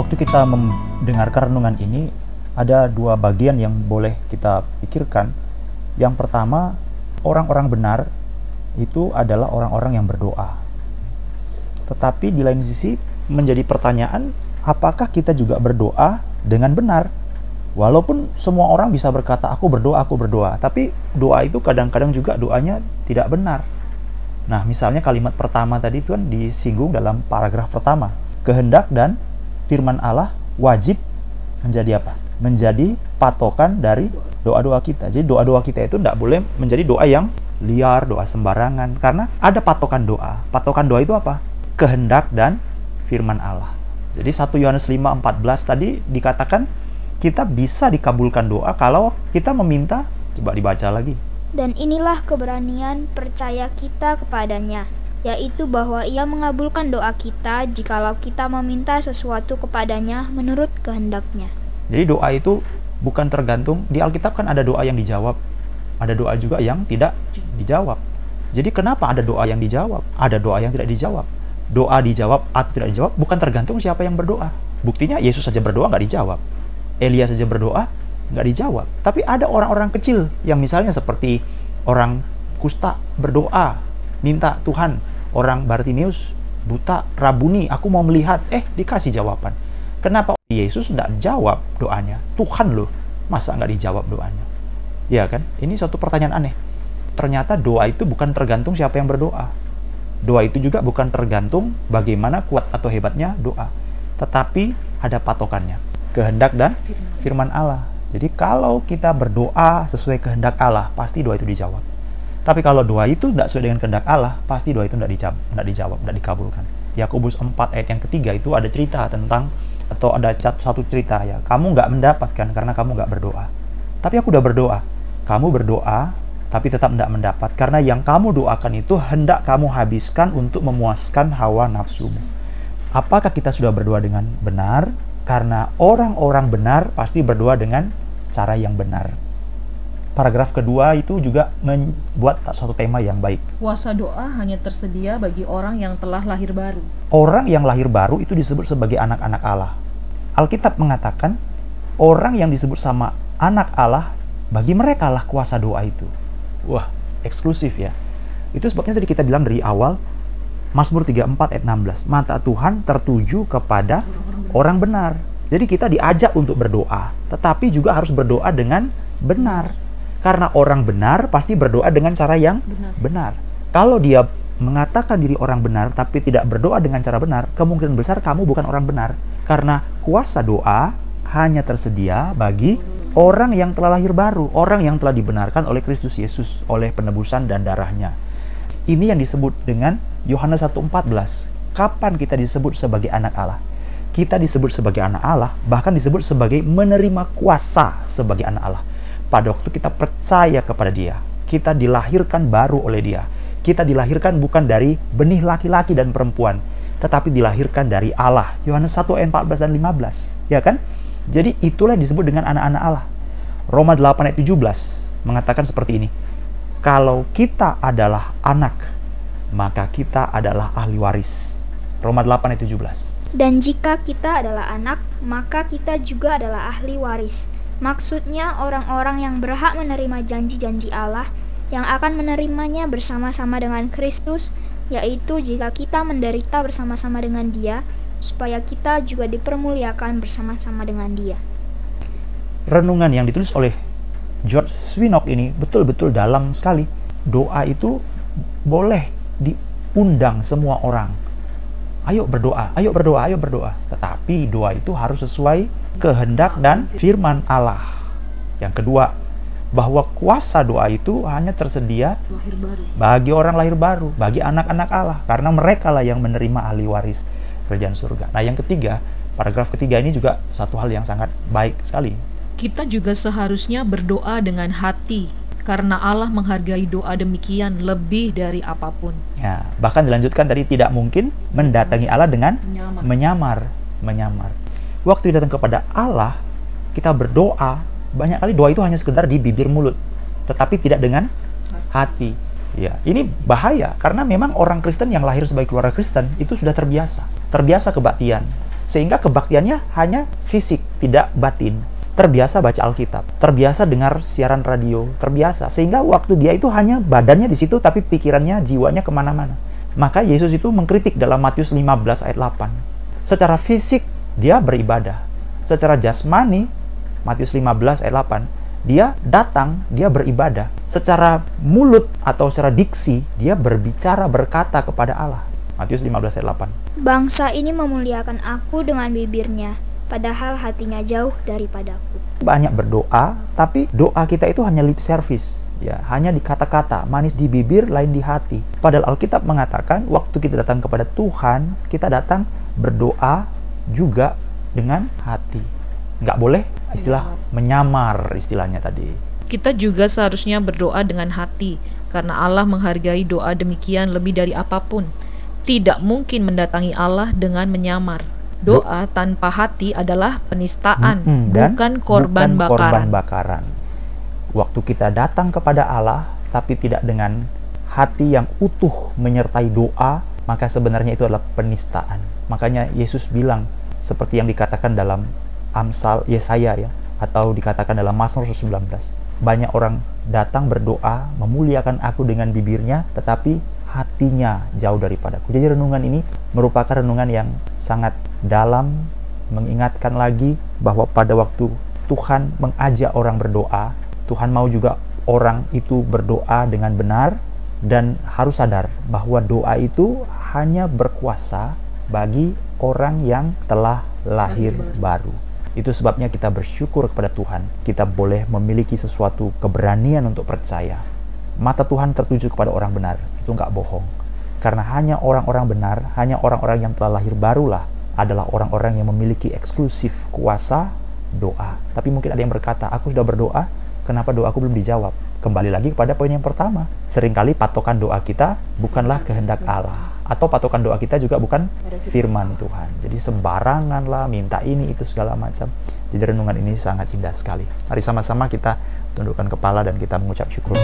waktu kita mendengarkan renungan ini ada dua bagian yang boleh kita pikirkan. Yang pertama, orang-orang benar itu adalah orang-orang yang berdoa. Tetapi di lain sisi menjadi pertanyaan, apakah kita juga berdoa dengan benar? Walaupun semua orang bisa berkata, aku berdoa, aku berdoa. Tapi doa itu kadang-kadang juga doanya tidak benar. Nah, misalnya kalimat pertama tadi itu kan disinggung dalam paragraf pertama. Kehendak dan firman Allah wajib menjadi apa? Menjadi patokan dari doa-doa kita. Jadi doa-doa kita itu tidak boleh menjadi doa yang liar, doa sembarangan. Karena ada patokan doa. Patokan doa itu apa? Kehendak dan firman Allah. Jadi 1 Yohanes 5:14 tadi dikatakan kita bisa dikabulkan doa kalau kita meminta coba dibaca lagi. Dan inilah keberanian percaya kita kepadanya, yaitu bahwa ia mengabulkan doa kita jikalau kita meminta sesuatu kepadanya menurut kehendaknya. Jadi doa itu bukan tergantung di Alkitab kan ada doa yang dijawab, ada doa juga yang tidak dijawab. Jadi kenapa ada doa yang dijawab, ada doa yang tidak dijawab? Doa dijawab atau tidak dijawab bukan tergantung siapa yang berdoa. Buktinya Yesus saja berdoa nggak dijawab, Elia saja berdoa nggak dijawab. Tapi ada orang-orang kecil yang misalnya seperti orang kusta berdoa minta Tuhan orang Bartimeus buta Rabuni aku mau melihat. Eh dikasih jawaban kenapa Yesus tidak jawab doanya? Tuhan loh masa nggak dijawab doanya? Ya kan? Ini suatu pertanyaan aneh. Ternyata doa itu bukan tergantung siapa yang berdoa. Doa itu juga bukan tergantung bagaimana kuat atau hebatnya doa. Tetapi ada patokannya. Kehendak dan firman Allah. Jadi kalau kita berdoa sesuai kehendak Allah pasti doa itu dijawab tapi kalau doa itu tidak sesuai dengan kehendak Allah, pasti doa itu tidak dijawab, tidak dijawab, tidak dikabulkan. Yakobus 4 ayat yang ketiga itu ada cerita tentang atau ada satu cerita ya, kamu nggak mendapatkan karena kamu nggak berdoa. Tapi aku udah berdoa. Kamu berdoa, tapi tetap tidak mendapat karena yang kamu doakan itu hendak kamu habiskan untuk memuaskan hawa nafsumu. Apakah kita sudah berdoa dengan benar? Karena orang-orang benar pasti berdoa dengan cara yang benar paragraf kedua itu juga membuat suatu tema yang baik. Kuasa doa hanya tersedia bagi orang yang telah lahir baru. Orang yang lahir baru itu disebut sebagai anak-anak Allah. Alkitab mengatakan orang yang disebut sama anak Allah bagi mereka lah kuasa doa itu. Wah, eksklusif ya. Itu sebabnya tadi kita bilang dari awal Mazmur 34 ayat 16, mata Tuhan tertuju kepada orang benar. Jadi kita diajak untuk berdoa, tetapi juga harus berdoa dengan benar karena orang benar pasti berdoa dengan cara yang benar. benar. Kalau dia mengatakan diri orang benar tapi tidak berdoa dengan cara benar, kemungkinan besar kamu bukan orang benar. Karena kuasa doa hanya tersedia bagi orang yang telah lahir baru, orang yang telah dibenarkan oleh Kristus Yesus oleh penebusan dan darahnya. Ini yang disebut dengan Yohanes 1:14. Kapan kita disebut sebagai anak Allah? Kita disebut sebagai anak Allah, bahkan disebut sebagai menerima kuasa sebagai anak Allah pada waktu kita percaya kepada Dia. Kita dilahirkan baru oleh Dia. Kita dilahirkan bukan dari benih laki-laki dan perempuan, tetapi dilahirkan dari Allah. Yohanes 1 ayat 14 dan 15, ya kan? Jadi itulah yang disebut dengan anak-anak Allah. Roma 8 ayat 17 mengatakan seperti ini. Kalau kita adalah anak, maka kita adalah ahli waris. Roma 8 ayat 17. Dan jika kita adalah anak, maka kita juga adalah ahli waris Maksudnya orang-orang yang berhak menerima janji-janji Allah yang akan menerimanya bersama-sama dengan Kristus, yaitu jika kita menderita bersama-sama dengan Dia, supaya kita juga dipermuliakan bersama-sama dengan Dia. Renungan yang ditulis oleh George Swinnock ini betul-betul dalam sekali. Doa itu boleh diundang semua orang. Ayo berdoa, ayo berdoa, ayo berdoa. Tetapi doa itu harus sesuai kehendak dan firman Allah. Yang kedua, bahwa kuasa doa itu hanya tersedia bagi orang lahir baru, bagi anak-anak Allah, karena mereka lah yang menerima ahli waris kerajaan surga. Nah, yang ketiga, paragraf ketiga ini juga satu hal yang sangat baik sekali. Kita juga seharusnya berdoa dengan hati, karena Allah menghargai doa demikian lebih dari apa pun. Ya, bahkan dilanjutkan tadi tidak mungkin mendatangi Allah dengan menyamar, menyamar. menyamar waktu datang kepada Allah, kita berdoa, banyak kali doa itu hanya sekedar di bibir mulut, tetapi tidak dengan hati. Ya, ini bahaya karena memang orang Kristen yang lahir sebagai keluarga Kristen itu sudah terbiasa, terbiasa kebaktian. sehingga kebaktiannya hanya fisik, tidak batin. Terbiasa baca Alkitab, terbiasa dengar siaran radio, terbiasa. Sehingga waktu dia itu hanya badannya di situ, tapi pikirannya, jiwanya ke mana-mana. Maka Yesus itu mengkritik dalam Matius 15 ayat 8. Secara fisik, dia beribadah. Secara jasmani, Matius 15 ayat 8, dia datang, dia beribadah. Secara mulut atau secara diksi, dia berbicara, berkata kepada Allah. Matius 15 ayat 8. Bangsa ini memuliakan aku dengan bibirnya, padahal hatinya jauh daripadaku. Banyak berdoa, tapi doa kita itu hanya lip service. Ya, hanya di kata-kata, manis di bibir, lain di hati. Padahal Alkitab mengatakan, waktu kita datang kepada Tuhan, kita datang berdoa juga dengan hati. Nggak boleh istilah menyamar istilahnya tadi. Kita juga seharusnya berdoa dengan hati, karena Allah menghargai doa demikian lebih dari apa pun. Tidak mungkin mendatangi Allah dengan menyamar. Doa tanpa hati adalah penistaan, Mm-mm, dan bukan korban bukan bakaran. korban bakaran. Waktu kita datang kepada Allah, tapi tidak dengan hati yang utuh menyertai doa, maka sebenarnya itu adalah penistaan. Makanya Yesus bilang, seperti yang dikatakan dalam Amsal Yesaya ya, atau dikatakan dalam Mazmur 19. Banyak orang datang berdoa, memuliakan aku dengan bibirnya, tetapi hatinya jauh daripadaku. Jadi renungan ini merupakan renungan yang sangat dalam, mengingatkan lagi bahwa pada waktu Tuhan mengajak orang berdoa, Tuhan mau juga orang itu berdoa dengan benar dan harus sadar bahwa doa itu hanya berkuasa bagi orang yang telah lahir baru. Itu sebabnya kita bersyukur kepada Tuhan. Kita boleh memiliki sesuatu keberanian untuk percaya. Mata Tuhan tertuju kepada orang benar. Itu nggak bohong. Karena hanya orang-orang benar, hanya orang-orang yang telah lahir barulah adalah orang-orang yang memiliki eksklusif kuasa doa. Tapi mungkin ada yang berkata, aku sudah berdoa, kenapa doaku belum dijawab? Kembali lagi kepada poin yang pertama. Seringkali patokan doa kita bukanlah kehendak Allah. Atau patokan doa kita juga bukan firman Tuhan. Jadi sembarangan lah, minta ini, itu segala macam. Jadi renungan ini sangat indah sekali. Mari sama-sama kita tundukkan kepala dan kita mengucap syukur.